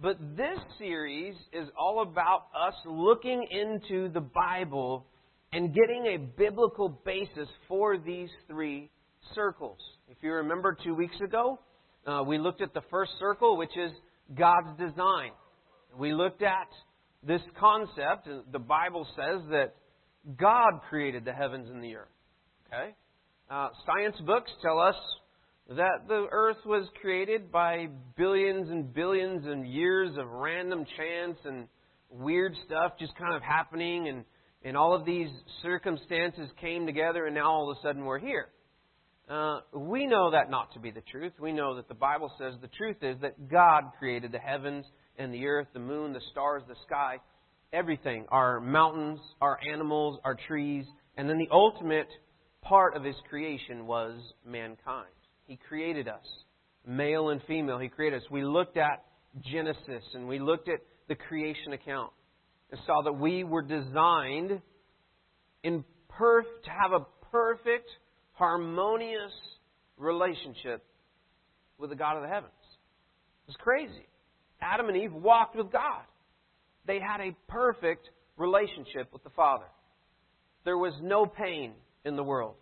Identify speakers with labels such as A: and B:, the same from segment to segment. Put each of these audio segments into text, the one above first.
A: But this series is all about us looking into the Bible and getting a biblical basis for these three circles. If you remember two weeks ago, uh, we looked at the first circle, which is God's design. We looked at this concept. The Bible says that God created the heavens and the earth. Okay? Uh, science books tell us that the earth was created by billions and billions of years of random chance and weird stuff just kind of happening and, and all of these circumstances came together and now all of a sudden we're here. Uh, we know that not to be the truth. We know that the Bible says the truth is that God created the heavens and the earth, the moon, the stars, the sky, everything. Our mountains, our animals, our trees, and then the ultimate part of His creation was mankind. He created us, male and female. He created us. We looked at Genesis and we looked at the creation account and saw that we were designed in perf- to have a perfect, harmonious relationship with the God of the heavens. It's crazy. Adam and Eve walked with God. They had a perfect relationship with the Father. There was no pain in the world.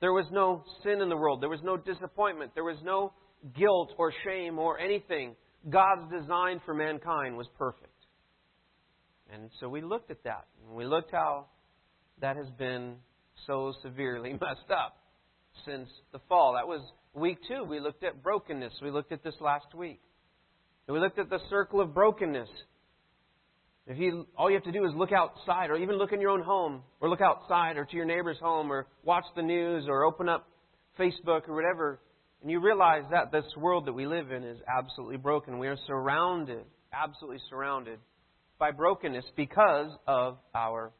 A: There was no sin in the world. There was no disappointment. There was no guilt or shame or anything. God's design for mankind was perfect. And so we looked at that. And we looked how that has been so severely messed up since the fall. That was week two. We looked at brokenness. We looked at this last week. And we looked at the circle of brokenness. If you, all you have to do is look outside, or even look in your own home, or look outside, or to your neighbor's home, or watch the news, or open up Facebook, or whatever, and you realize that this world that we live in is absolutely broken. We are surrounded, absolutely surrounded, by brokenness because of our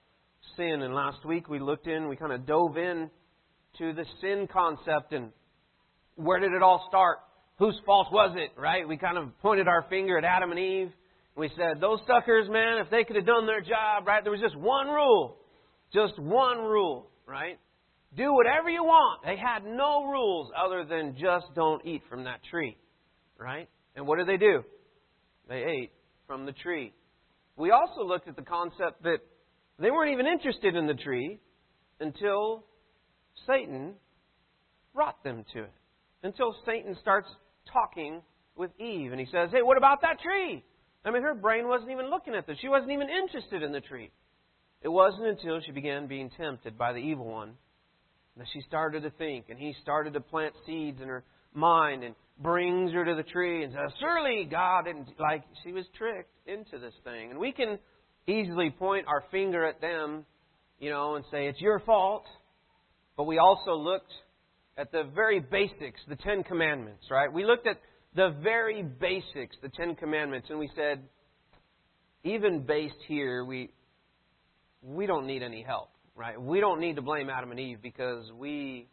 A: sin. And last week we looked in, we kind of dove in to the sin concept and where did it all start? Whose fault was it, right? We kind of pointed our finger at Adam and Eve we said, those suckers, man, if they could have done their job, right? There was just one rule. Just one rule, right? Do whatever you want. They had no rules other than just don't eat from that tree, right? And what did they do? They ate from the tree. We also looked at the concept that they weren't even interested in the tree until Satan brought them to it. Until Satan starts talking with Eve and he says, Hey, what about that tree? I mean, her brain wasn't even looking at this. She wasn't even interested in the tree. It wasn't until she began being tempted by the evil one that she started to think, and he started to plant seeds in her mind and brings her to the tree and says, Surely God didn't, like, she was tricked into this thing. And we can easily point our finger at them, you know, and say, It's your fault. But we also looked at the very basics, the Ten Commandments, right? We looked at the very basics, the Ten Commandments, and we said, even based here, we we don't need any help, right? We don't need to blame Adam and Eve because we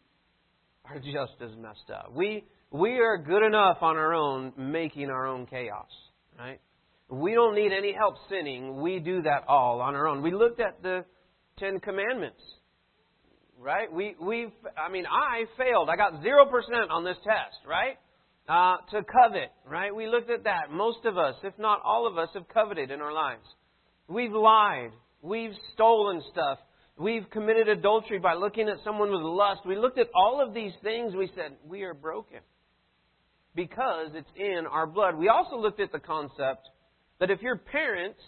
A: are just as messed up. We we are good enough on our own making our own chaos, right? We don't need any help sinning. We do that all on our own. We looked at the Ten Commandments, right? We we I mean I failed. I got zero percent on this test, right? Uh, to covet, right? We looked at that. Most of us, if not all of us, have coveted in our lives. We've lied. We've stolen stuff. We've committed adultery by looking at someone with lust. We looked at all of these things. We said, we are broken because it's in our blood. We also looked at the concept that if you're parents,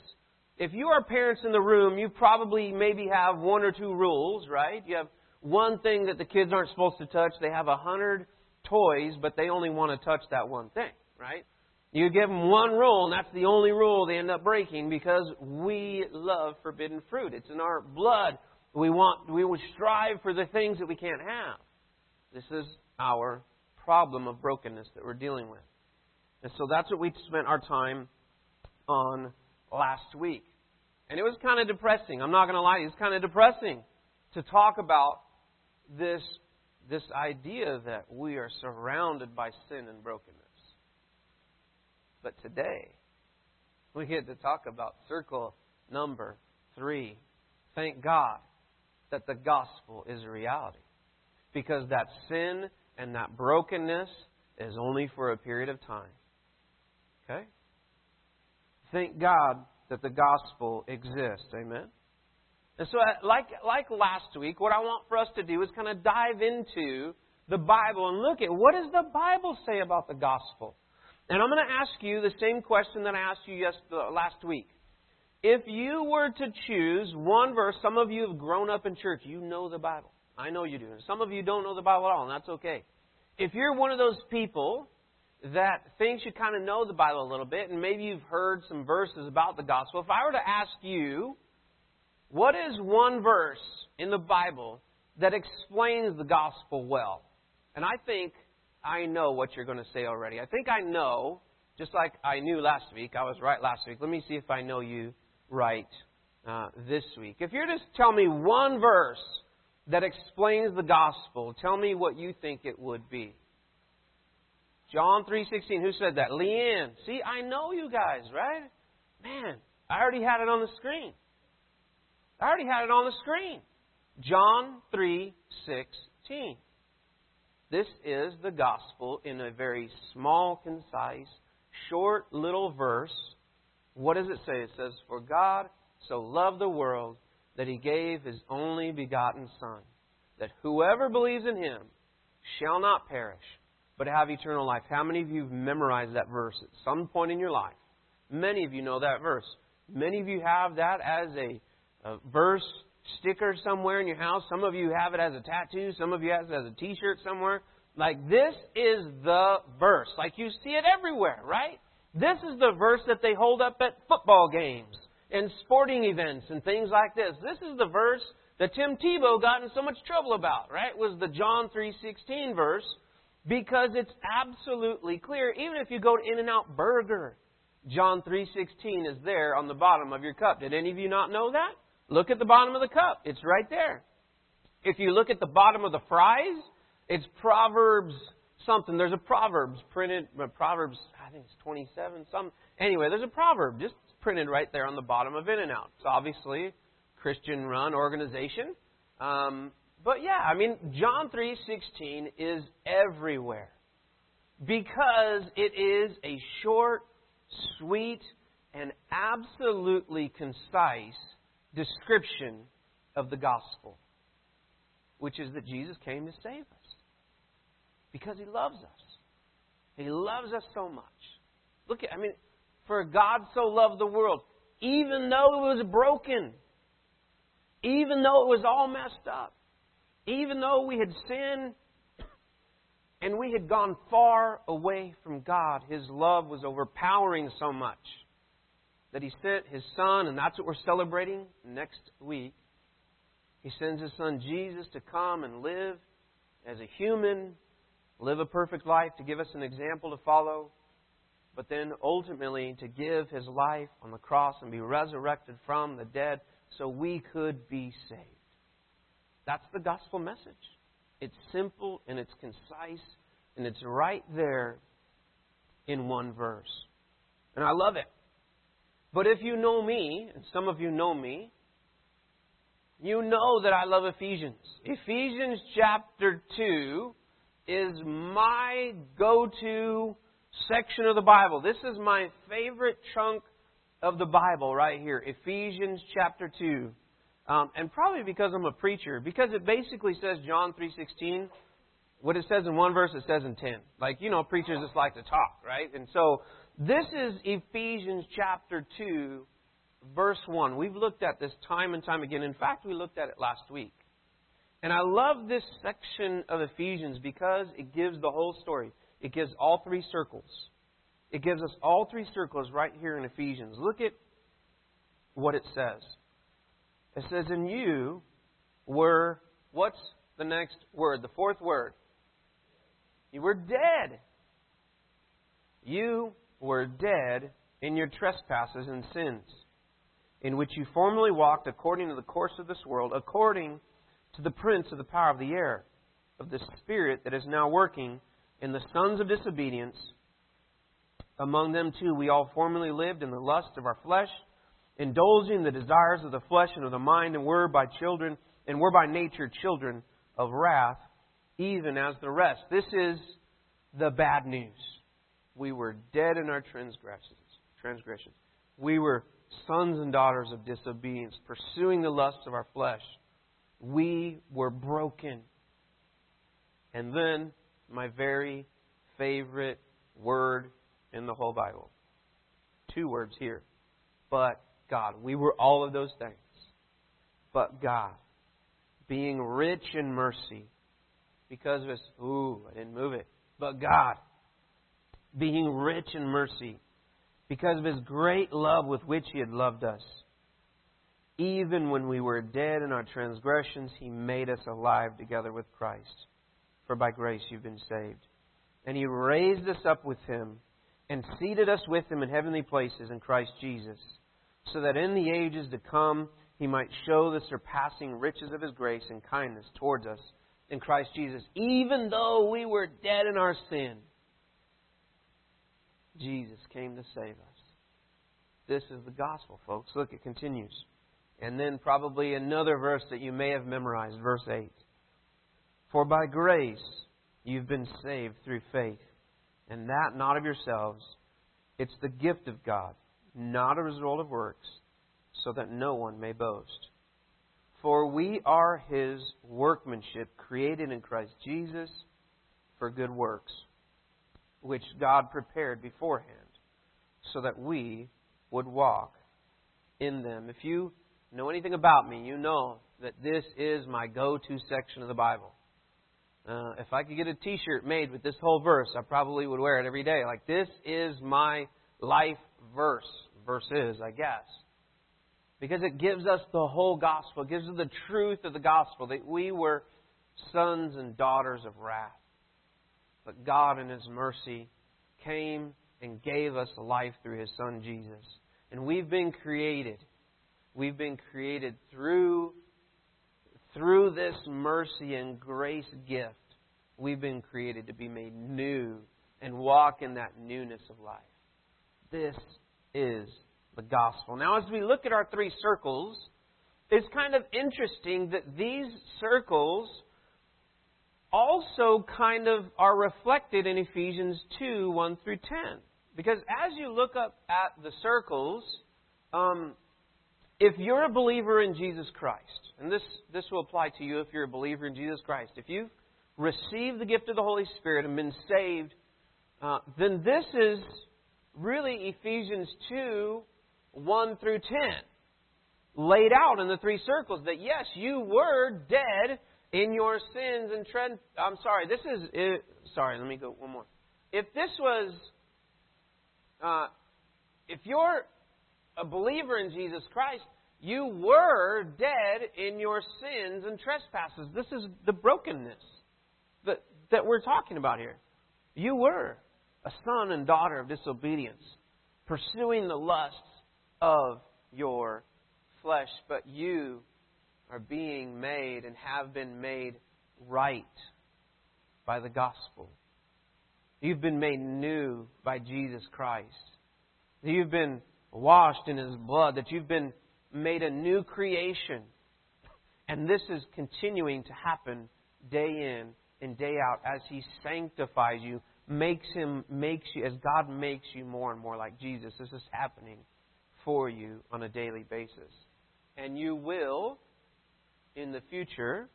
A: if you are parents in the room, you probably maybe have one or two rules, right? You have one thing that the kids aren't supposed to touch. They have a hundred toys, but they only want to touch that one thing, right? You give them one rule, and that's the only rule they end up breaking because we love forbidden fruit. It's in our blood. We want, we would strive for the things that we can't have. This is our problem of brokenness that we're dealing with. And so that's what we spent our time on last week. And it was kind of depressing. I'm not going to lie, it was kind of depressing to talk about this this idea that we are surrounded by sin and brokenness. But today, we get to talk about circle number three. Thank God that the gospel is a reality. Because that sin and that brokenness is only for a period of time. Okay? Thank God that the gospel exists. Amen. And so, uh, like, like last week, what I want for us to do is kind of dive into the Bible and look at what does the Bible say about the gospel. And I'm going to ask you the same question that I asked you last week. If you were to choose one verse, some of you have grown up in church, you know the Bible. I know you do. And some of you don't know the Bible at all, and that's okay. If you're one of those people that thinks you kind of know the Bible a little bit, and maybe you've heard some verses about the gospel, if I were to ask you, what is one verse in the Bible that explains the gospel well? And I think I know what you're going to say already. I think I know, just like I knew last week. I was right last week. Let me see if I know you right uh, this week. If you're just tell me one verse that explains the gospel, tell me what you think it would be. John 3:16. Who said that? Leanne. See, I know you guys, right? Man, I already had it on the screen. I already had it on the screen. John 3:16. This is the gospel in a very small, concise, short little verse. What does it say? It says, "For God so loved the world that he gave his only begotten son, that whoever believes in him shall not perish, but have eternal life. How many of you have memorized that verse at some point in your life? Many of you know that verse. Many of you have that as a, a verse sticker somewhere in your house. Some of you have it as a tattoo. Some of you have it as a t-shirt somewhere. Like this is the verse. Like you see it everywhere, right? This is the verse that they hold up at football games and sporting events and things like this. This is the verse that Tim Tebow got in so much trouble about, right? Was the John 3:16 verse because it's absolutely clear. Even if you go to In-N-Out Burger, John 3:16 is there on the bottom of your cup. Did any of you not know that? Look at the bottom of the cup. It's right there. If you look at the bottom of the fries, it's Proverbs something. There's a Proverbs printed, Proverbs, I think it's 27, some. Anyway, there's a proverb just printed right there on the bottom of In-N-Out. It's obviously Christian run organization. Um, but yeah, I mean, John 3:16 is everywhere because it is a short, sweet, and absolutely concise description of the gospel, which is that Jesus came to save us because he loves us. He loves us so much. Look at, I mean, for God so loved the world, even though it was broken, even though it was all messed up, even though we had sinned and we had gone far away from God, His love was overpowering so much that He sent His Son, and that's what we're celebrating next week. He sends His Son Jesus to come and live as a human, live a perfect life, to give us an example to follow, but then ultimately to give His life on the cross and be resurrected from the dead so we could be saved. That's the gospel message. It's simple and it's concise and it's right there in one verse. And I love it. But if you know me, and some of you know me, you know that I love Ephesians. Ephesians chapter 2 is my go to section of the Bible. This is my favorite chunk of the Bible right here. Ephesians chapter 2. Um, and probably because I'm a preacher, because it basically says John 3.16, what it says in one verse, it says in 10. Like, you know, preachers just like to talk, right? And so this is Ephesians chapter 2, verse 1. We've looked at this time and time again. In fact, we looked at it last week. And I love this section of Ephesians because it gives the whole story. It gives all three circles. It gives us all three circles right here in Ephesians. Look at what it says. It says, And you were, what's the next word? The fourth word. You were dead. You were dead in your trespasses and sins, in which you formerly walked according to the course of this world, according to the prince of the power of the air, of the spirit that is now working in the sons of disobedience. Among them, too, we all formerly lived in the lust of our flesh indulging the desires of the flesh and of the mind, and were by children and were by nature children of wrath, even as the rest. This is the bad news. We were dead in our transgressions. Transgressions. we were sons and daughters of disobedience, pursuing the lusts of our flesh. We were broken. And then, my very favorite word in the whole Bible. Two words here. But God. We were all of those things. But God. Being rich in mercy. Because of his, ooh, I didn't move it. But God. Being rich in mercy. Because of his great love with which he had loved us. Even when we were dead in our transgressions, he made us alive together with Christ. For by grace you've been saved. And he raised us up with him and seated us with him in heavenly places in Christ Jesus, so that in the ages to come he might show the surpassing riches of his grace and kindness towards us in Christ Jesus. Even though we were dead in our sin, Jesus came to save us. This is the gospel, folks. Look, it continues. And then probably another verse that you may have memorized, verse 8. For by grace you've been saved through faith and that not of yourselves. It's the gift of God, not a result of works, so that no one may boast. For we are his workmanship, created in Christ Jesus for good works, which God prepared beforehand, so that we would walk in them. If you know anything about me, you know that this is my go to section of the Bible. Uh, if I could get a T-shirt made with this whole verse, I probably would wear it every day. Like this is my life verse. Verses, I guess, because it gives us the whole gospel. It gives us the truth of the gospel that we were sons and daughters of wrath, but God in His mercy came and gave us life through His Son Jesus, and we've been created. We've been created through through this mercy and grace gift, we've been created to be made new and walk in that newness of life. This is the gospel. Now, as we look at our three circles, it's kind of interesting that these circles also kind of are reflected in Ephesians 2 1 through 10. Because as you look up at the circles, um, if you're a believer in Jesus Christ, and this, this will apply to you if you're a believer in Jesus Christ, if you've received the gift of the Holy Spirit and been saved, uh, then this is really Ephesians 2 1 through 10, laid out in the three circles that yes, you were dead in your sins and tread. I'm sorry, this is. Uh, sorry, let me go one more. If this was. Uh, if you're a believer in Jesus Christ, you were dead in your sins and trespasses. This is the brokenness that, that we're talking about here. You were a son and daughter of disobedience, pursuing the lusts of your flesh, but you are being made and have been made right by the gospel. You've been made new by Jesus Christ. You've been washed in His blood, that you've been made a new creation. And this is continuing to happen day in and day out as He sanctifies you, makes Him, makes you, as God makes you more and more like Jesus. This is happening for you on a daily basis. And you will, in the future,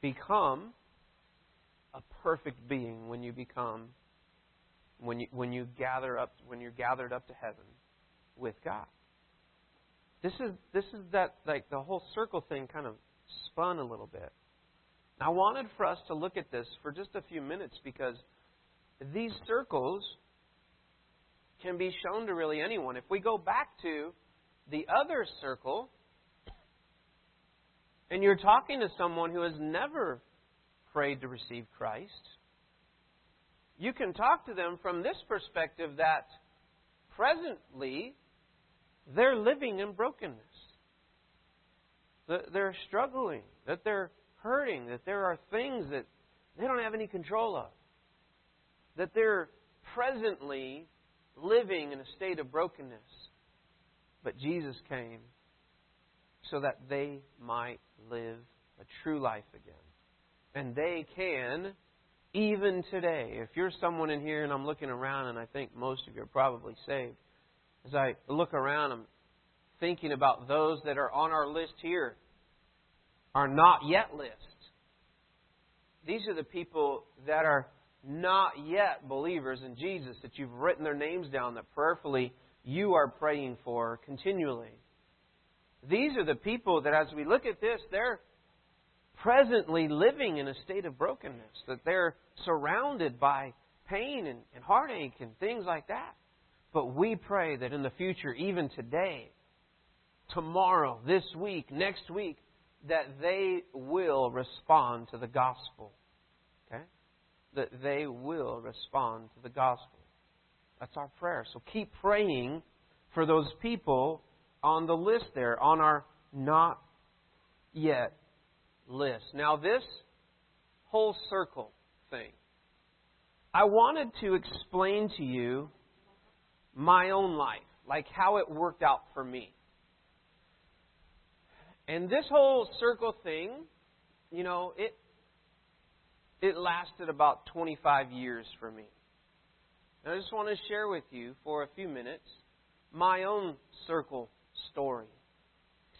A: become a perfect being when you become when you when you gather up when you're gathered up to heaven with God. This is this is that like the whole circle thing kind of spun a little bit. I wanted for us to look at this for just a few minutes because these circles can be shown to really anyone. If we go back to the other circle, and you're talking to someone who has never prayed to receive Christ, you can talk to them from this perspective that presently they're living in brokenness. That they're struggling, that they're hurting, that there are things that they don't have any control of. That they're presently living in a state of brokenness. But Jesus came so that they might live a true life again. And they can, even today. If you're someone in here and I'm looking around and I think most of you are probably saved, As I look around, I'm thinking about those that are on our list here, our not yet list. These are the people that are not yet believers in Jesus, that you've written their names down, that prayerfully you are praying for continually. These are the people that, as we look at this, they're presently living in a state of brokenness, that they're surrounded by pain and, and heartache and things like that. But we pray that in the future, even today, tomorrow, this week, next week, that they will respond to the gospel. Okay? That they will respond to the gospel. That's our prayer. So keep praying for those people on the list there, on our not yet list. Now, this whole circle thing, I wanted to explain to you my own life, like how it worked out for me. And this whole circle thing, you know, it it lasted about 25 years for me. And I just want to share with you for a few minutes my own circle story.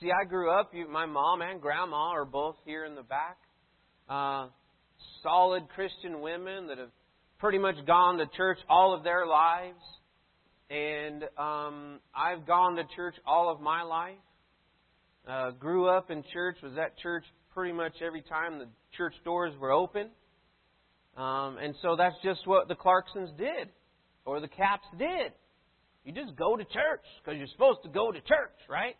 A: See, I grew up, my mom and grandma are both here in the back. Uh, solid Christian women that have pretty much gone to church all of their lives. And um, I've gone to church all of my life. Uh, grew up in church, was at church pretty much every time the church doors were open. Um, and so that's just what the Clarksons did, or the Caps did. You just go to church because you're supposed to go to church, right?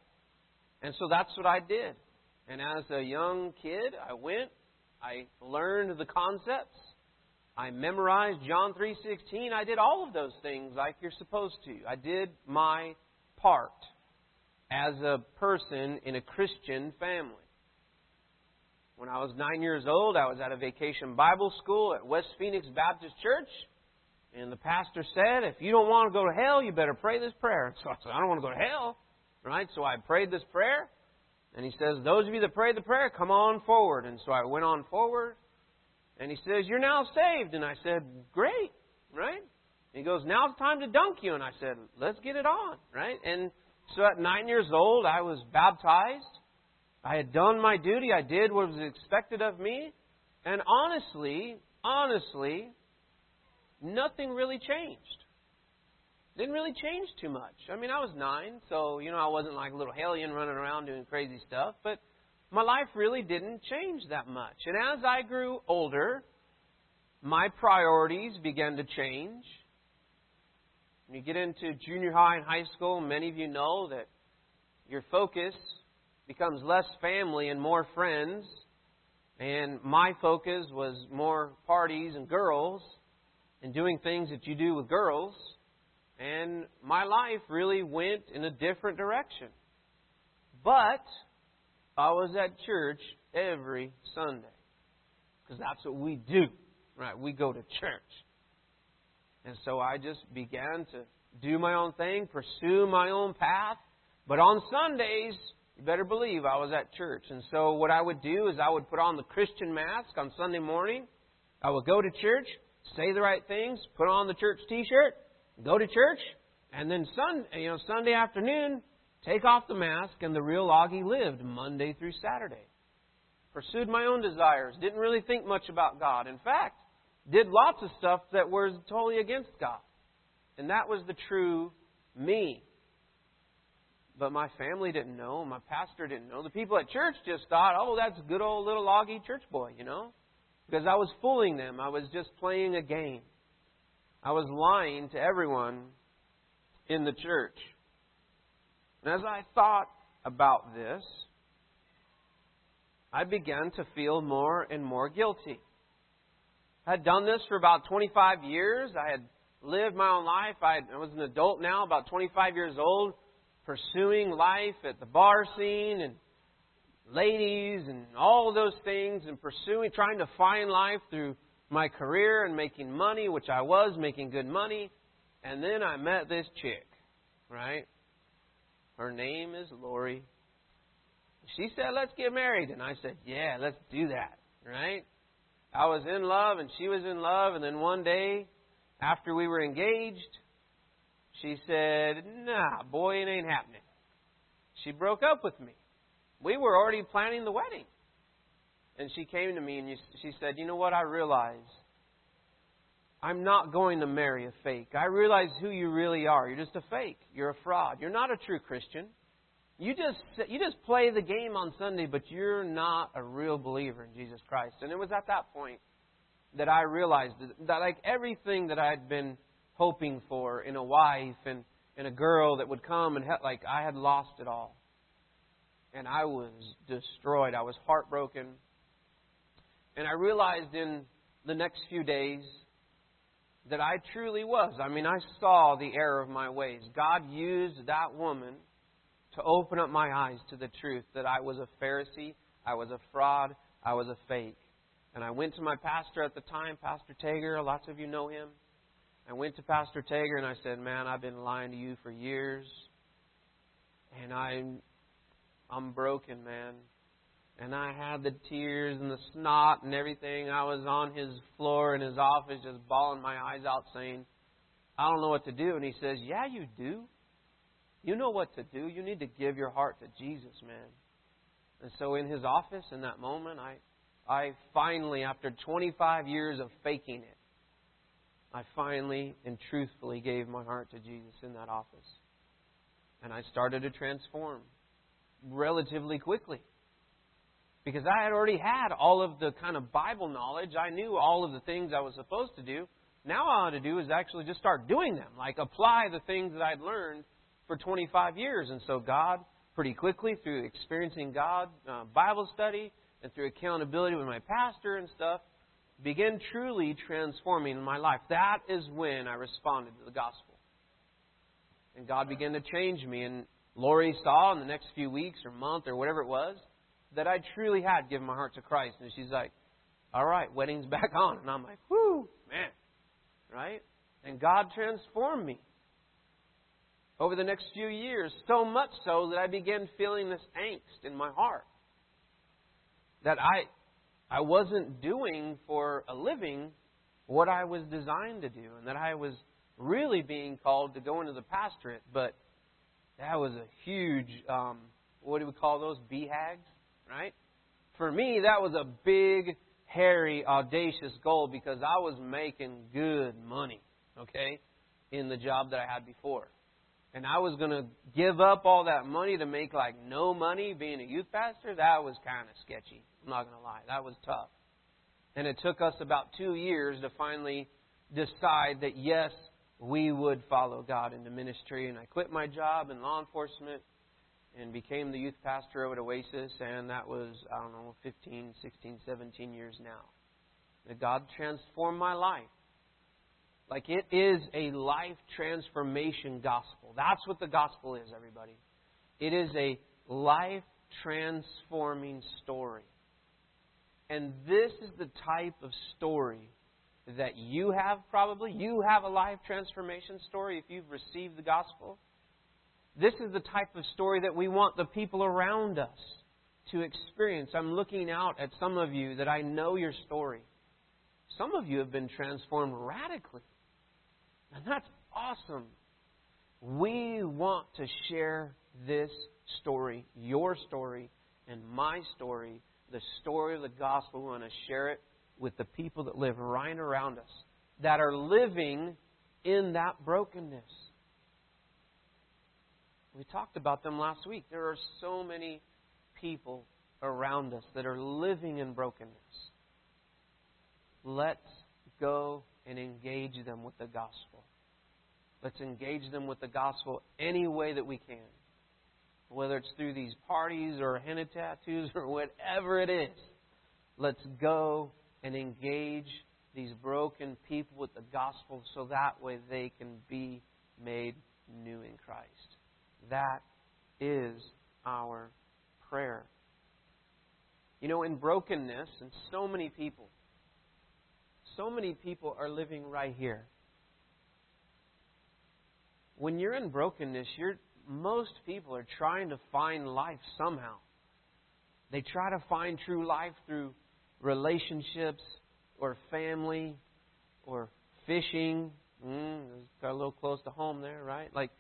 A: And so that's what I did. And as a young kid, I went, I learned the concepts, I memorized John 3:16. I did all of those things like you're supposed to. I did my part as a person in a Christian family. When I was 9 years old, I was at a vacation Bible school at West Phoenix Baptist Church. And the pastor said, if you don't want to go to hell, you better pray this prayer. So I said, I don't want to go to hell. Right? So I prayed this prayer. And he says, those of you that prayed the prayer, come on forward. And so I went on forward. And he says, you're now saved. And I said, great. Right? And he goes, now it's time to dunk you. And I said, let's get it on. Right? And so at nine years old, I was baptized. I had done my duty. I did what was expected of me. And honestly, honestly, nothing really changed. Didn't really change too much. I mean, I was nine, so, you know, I wasn't like a little hellion running around doing crazy stuff, but my life really didn't change that much. And as I grew older, my priorities began to change. When you get into junior high and high school, many of you know that your focus becomes less family and more friends. And my focus was more parties and girls and doing things that you do with girls. And my life really went in a different direction. But I was at church every Sunday. Because that's what we do. Right? We go to church. And so I just began to do my own thing, pursue my own path. But on Sundays, you better believe I was at church. And so what I would do is I would put on the Christian mask on Sunday morning. I would go to church, say the right things, put on the church T-shirt, go to church, and then Sun, you know, Sunday afternoon, take off the mask, and the real Augie lived Monday through Saturday. Pursued my own desires, didn't really think much about God. In fact, did lots of stuff that was totally against God. And that was the true me. But my family didn't know. My pastor didn't know. The people at church just thought, oh, that's good old little Augie church boy, you know? Because I was fooling them. I was just playing a game. I was lying to everyone in the church. And as I thought about this, I began to feel more and more guilty. I had done this for about 25 years. I had lived my own life. I, was an adult now, about 25 years old, pursuing life at the bar scene and ladies and all those things and pursuing, trying to find life through my career and making money, which I was making good money. And then I met this chick, right? Her name is Lori. She said, let's get married. And I said, yeah, let's do that, right? I was in love and she was in love. And then one day, after we were engaged, She said, Nah, boy, it ain't happening. She broke up with me. We were already planning the wedding. And she came to me and she said, You know what? I realize I'm not going to marry a fake. I realize who you really are. You're just a fake. You're a fraud. You're not a true Christian. You just you just play the game on Sunday, but you're not a real believer in Jesus Christ. And it was at that point that I realized that, that like everything that I'd been hoping for in a wife and in a girl that would come and help, like I had lost it all. And I was destroyed. I was heartbroken. And I realized in the next few days that I truly was. I mean, I saw the error of my ways. God used that woman to open up my eyes to the truth that I was a Pharisee, I was a fraud, I was a fake. And I went to my pastor at the time, Pastor Tager. Lots of you know him. I went to Pastor Tager and I said, "Man, I've been lying to you for years, and I'm I'm broken, man." And I had the tears and the snot and everything. I was on his floor in his office, just bawling my eyes out, saying, "I don't know what to do." And he says, "Yeah, you do. You know what to do. You need to give your heart to Jesus, man." And so, in his office, in that moment, I I finally, after 25 years of faking it, I finally and truthfully gave my heart to Jesus in that office. And I started to transform relatively quickly. Because I had already had all of the kind of Bible knowledge. I knew all of the things I was supposed to do. Now all I had to do is actually just start doing them, like apply the things that I'd learned for 25 years. And so God, pretty quickly, through experiencing God, uh, Bible study, and through accountability with my pastor and stuff, began truly transforming my life. That is when I responded to the gospel. And God began to change me. And Lori saw in the next few weeks or month or whatever it was that I truly had given my heart to Christ. And she's like, all right, wedding's back on. And I'm like, whoo, man. Right? And God transformed me over the next few years, so much so that I began feeling this angst in my heart that I I wasn't doing for a living what I was designed to do, and that I was really being called to go into the pastorate. But that was a huge um, what do we call those BHAGs, right? For me, that was a big, hairy, audacious goal because I was making good money, okay, in the job that I had before. And I was going to give up all that money to make like no money being a youth pastor. That was kind of sketchy. I'm not going to lie. That was tough. And it took us about two years to finally decide that, yes, we would follow God into ministry. And I quit my job in law enforcement and became the youth pastor over at Oasis. And that was, I don't know, 15, 16, 17 years now. That God transformed my life. Like it is a life transformation gospel. That's what the gospel is, everybody. It is a life transforming story. And this is the type of story that you have probably. You have a life transformation story if you've received the gospel. This is the type of story that we want the people around us to experience. I'm looking out at some of you that I know your story. Some of you have been transformed radically. And that's awesome. We want to share this story, your story, and my story the story of the gospel. We want to share it with the people that live right around us, that are living in that brokenness. We talked about them last week. There are so many people around us that are living in brokenness. Let's go and engage them with the gospel. Let's engage them with the gospel any way that we can whether it's through these parties or henna tattoos or whatever it is. Let's go and engage these broken people with the gospel so that way they can be made new in Christ. That is our prayer. You know, in brokenness, and so many people, so many people are living right here. When you're in brokenness, you're most people are trying to find life somehow. They try to find true life through relationships or family or fishing Mm, got a little close to home there, right? Like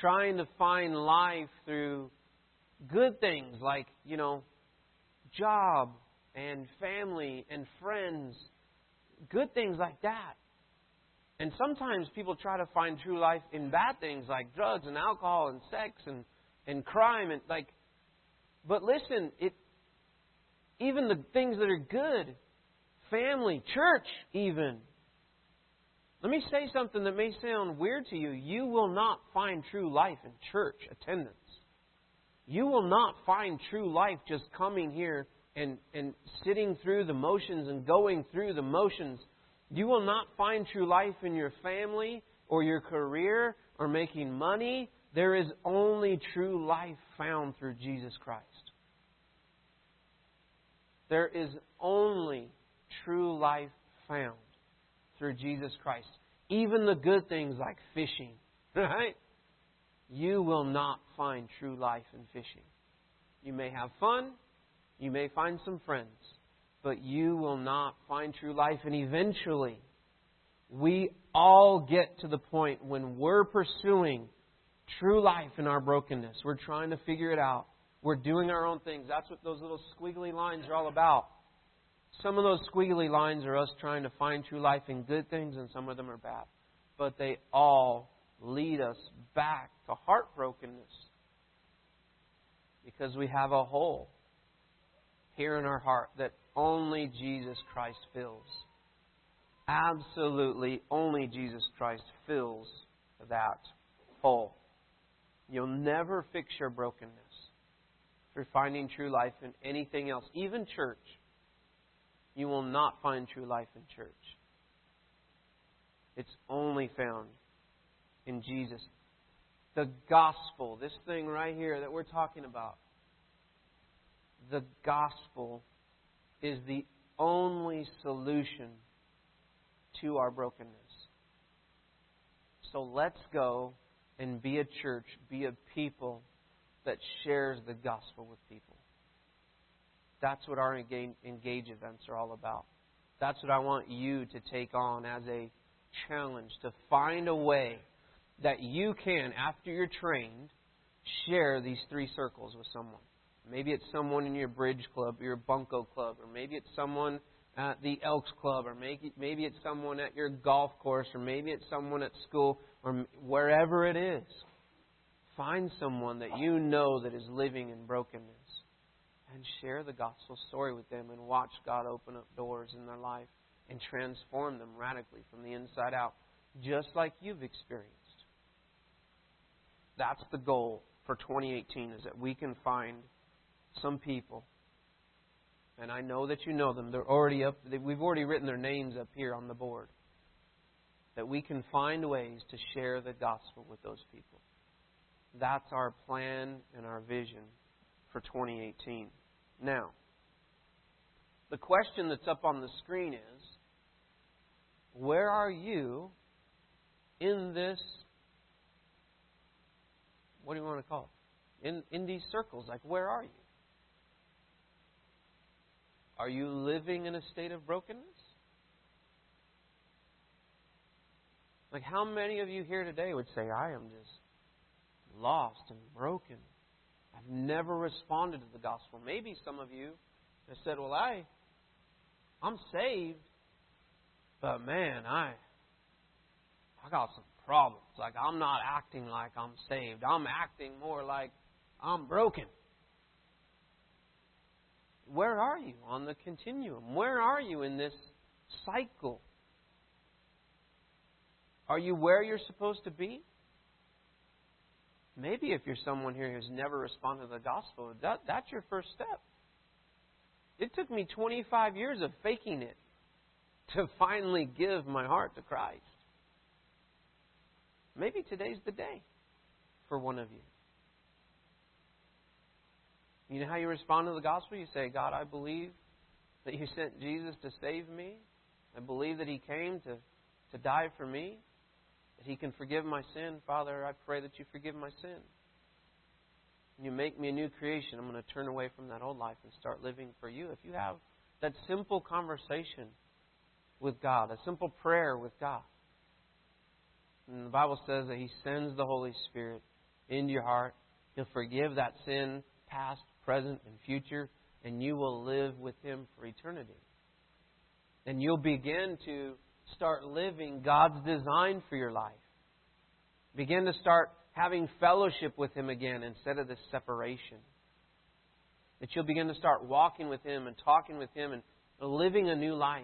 A: trying to find life through good things like, you know, job and family and friends. Good things like that. And sometimes people try to find true life in bad things like drugs and alcohol and sex and, and crime and like but listen, it even the things that are good, family, church even. Let me say something that may sound weird to you. You will not find true life in church attendance. You will not find true life just coming here and, and sitting through the motions and going through the motions. You will not find true life in your family or your career or making money. There is only true life found through Jesus Christ. There is only true life found through Jesus Christ. Even the good things like fishing, right? You will not find true life in fishing. You may have fun, you may find some friends, but you will not find true life. And eventually, we all get to the point when we're pursuing true life in our brokenness. We're trying to figure it out. We're doing our own things. That's what those little squiggly lines are all about. Some of those squiggly lines are us trying to find true life in good things, and some of them are bad. But they all lead us back to heartbrokenness because we have a hole here in our heart that only Jesus Christ fills. Absolutely, only Jesus Christ fills that hole. You'll never fix your brokenness through finding true life in anything else, even church. You will not find true life in church. It's only found in Jesus. The gospel, this thing right here that we're talking about, the gospel is the only solution to our brokenness. So let's go and be a church, be a people that shares the gospel with people. That's what our engage, engage events are all about. That's what I want you to take on as a challenge to find a way that you can, after you're trained, share these three circles with someone. Maybe it's someone in your bridge club, your bunco club, or maybe it's someone at the Elks Club, or maybe, maybe it's someone at your golf course, or maybe it's someone at school, or wherever it is. Find someone that you know that is living in brokenness and share the gospel story with them and watch God open up doors in their life and transform them radically from the inside out, just like you've experienced. That's the goal for 2018 is that we can find some people and I know that you know them. They're already up. We've already written their names up here on the board. That we can find ways to share the gospel with those people. That's our plan and our vision for 2018. Now, the question that's up on the screen is where are you in this? What do you want to call it? In, in these circles, like where are you? Are you living in a state of brokenness? Like, how many of you here today would say, I am just lost and broken. I've never responded to the gospel. Maybe some of you have said, Well, I I'm saved, but man, I I got some problems. Like I'm not acting like I'm saved. I'm acting more like I'm broken. Where are you on the continuum? Where are you in this cycle? Are you where you're supposed to be? Maybe if you're someone here who's never responded to the gospel, that, that's your first step. It took me 25 years of faking it to finally give my heart to Christ. Maybe today's the day for one of you. You know how you respond to the gospel? You say, God, I believe that you sent Jesus to save me. I believe that he came to, to die for me that He can forgive my sin. Father, I pray that you forgive my sin. You make me a new creation. I'm going to turn away from that old life and start living for you. If you have that simple conversation with God, a simple prayer with God, And the Bible says that He sends the Holy Spirit into your heart. He'll forgive that sin, past, present, and future, and you will live with Him for eternity. And you'll begin to start living God's design for your life. Begin to start having fellowship with Him again instead of this separation. That you'll begin to start walking with Him and talking with Him and living a new life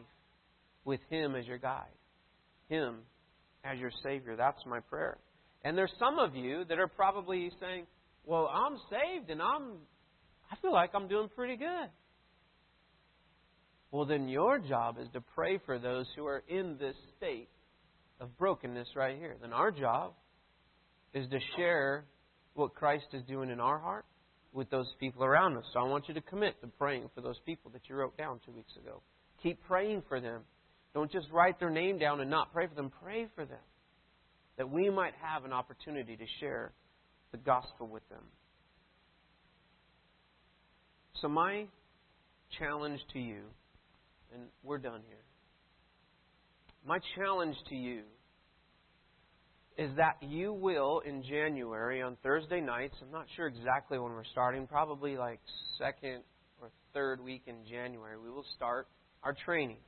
A: with Him as your guide, Him as your Savior. That's my prayer. And there's some of you that are probably saying, "Well, I'm saved and I'm I feel like I'm doing pretty good." Well, then your job is to pray for those who are in this state of brokenness right here. Then our job is to share what Christ is doing in our heart with those people around us. So I want you to commit to praying for those people that you wrote down two weeks ago. Keep praying for them. Don't just write their name down and not pray for them. Pray for them. That we might have an opportunity to share the gospel with them. So, my challenge to you, and we're done here. My challenge to you is that you will, in January, on Thursday nights, I'm not sure exactly when we're starting, probably like second or third week in January, we will start our training.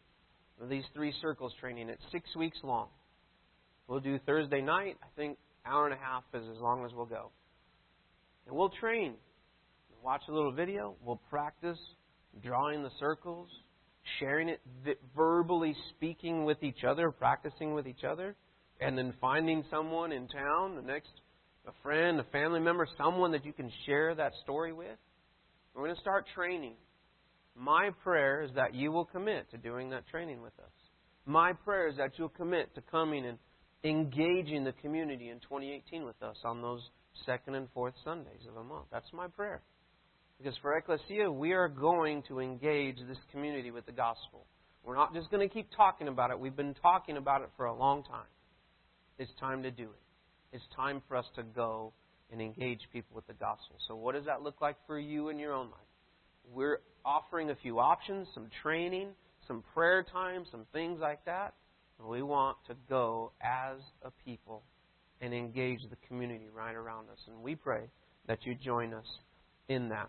A: These three circles training. It's six weeks long. We'll do Thursday night. I think hour and a half is as long as we'll go. And we'll train. Watch a little video. We'll practice drawing the circles, sharing it, verbally speaking with each other, practicing with each other, and then finding someone in town, the next a friend, a family member, someone that you can share that story with. We're going to start training. My prayer is that you will commit to doing that training with us. My prayer is that you'll commit to coming and engaging the community in 2018 with us on those second and fourth Sundays of the month. That's my prayer. Because for Ecclesia, we are going to engage this community with the gospel. We're not just going to keep talking about it. We've been talking about it for a long time. It's time to do it. It's time for us to go and engage people with the gospel. So, what does that look like for you in your own life? We're offering a few options, some training, some prayer time, some things like that. We want to go as a people and engage the community right around us. And we pray that you join us in that.